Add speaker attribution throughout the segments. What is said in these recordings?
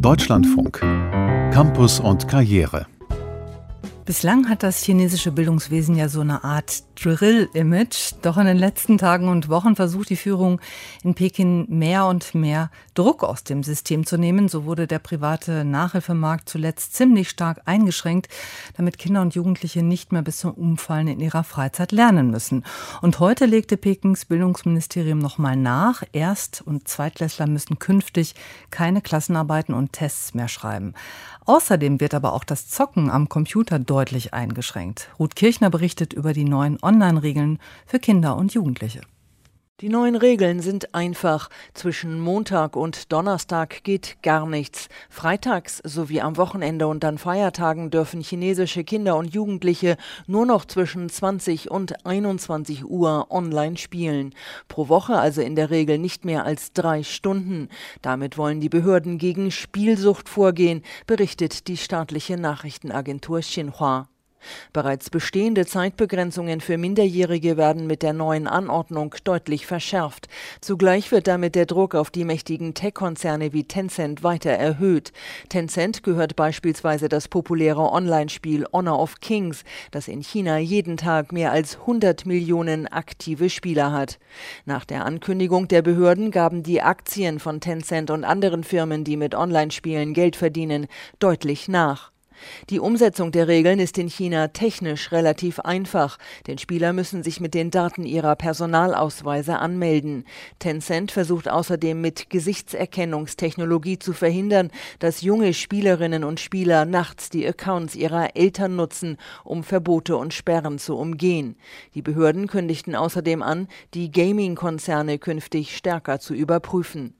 Speaker 1: Deutschlandfunk. Campus und Karriere.
Speaker 2: Bislang hat das chinesische Bildungswesen ja so eine Art Drill-Image. Doch in den letzten Tagen und Wochen versucht die Führung in Peking mehr und mehr Druck aus dem System zu nehmen. So wurde der private Nachhilfemarkt zuletzt ziemlich stark eingeschränkt, damit Kinder und Jugendliche nicht mehr bis zum Umfallen in ihrer Freizeit lernen müssen. Und heute legte Pekings Bildungsministerium nochmal nach. Erst- und Zweitklässler müssen künftig keine Klassenarbeiten und Tests mehr schreiben. Außerdem wird aber auch das Zocken am Computer deutlich eingeschränkt. Ruth Kirchner berichtet über die neuen Online-Regeln für Kinder und Jugendliche.
Speaker 3: Die neuen Regeln sind einfach. Zwischen Montag und Donnerstag geht gar nichts. Freitags sowie am Wochenende und an Feiertagen dürfen chinesische Kinder und Jugendliche nur noch zwischen 20 und 21 Uhr online spielen. Pro Woche also in der Regel nicht mehr als drei Stunden. Damit wollen die Behörden gegen Spielsucht vorgehen, berichtet die staatliche Nachrichtenagentur Xinhua. Bereits bestehende Zeitbegrenzungen für Minderjährige werden mit der neuen Anordnung deutlich verschärft. Zugleich wird damit der Druck auf die mächtigen Tech-Konzerne wie Tencent weiter erhöht. Tencent gehört beispielsweise das populäre Online-Spiel Honor of Kings, das in China jeden Tag mehr als 100 Millionen aktive Spieler hat. Nach der Ankündigung der Behörden gaben die Aktien von Tencent und anderen Firmen, die mit Online-Spielen Geld verdienen, deutlich nach. Die Umsetzung der Regeln ist in China technisch relativ einfach, denn Spieler müssen sich mit den Daten ihrer Personalausweise anmelden. Tencent versucht außerdem mit Gesichtserkennungstechnologie zu verhindern, dass junge Spielerinnen und Spieler nachts die Accounts ihrer Eltern nutzen, um Verbote und Sperren zu umgehen. Die Behörden kündigten außerdem an, die Gaming-Konzerne künftig stärker zu überprüfen.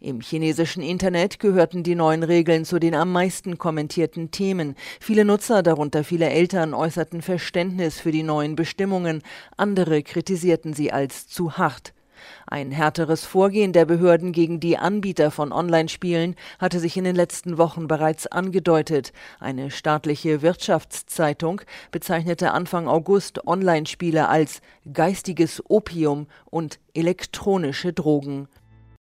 Speaker 3: Im chinesischen Internet gehörten die neuen Regeln zu den am meisten kommentierten Themen. Viele Nutzer, darunter viele Eltern, äußerten Verständnis für die neuen Bestimmungen, andere kritisierten sie als zu hart. Ein härteres Vorgehen der Behörden gegen die Anbieter von Online-Spielen hatte sich in den letzten Wochen bereits angedeutet. Eine staatliche Wirtschaftszeitung bezeichnete Anfang August Online-Spiele als geistiges Opium und elektronische Drogen.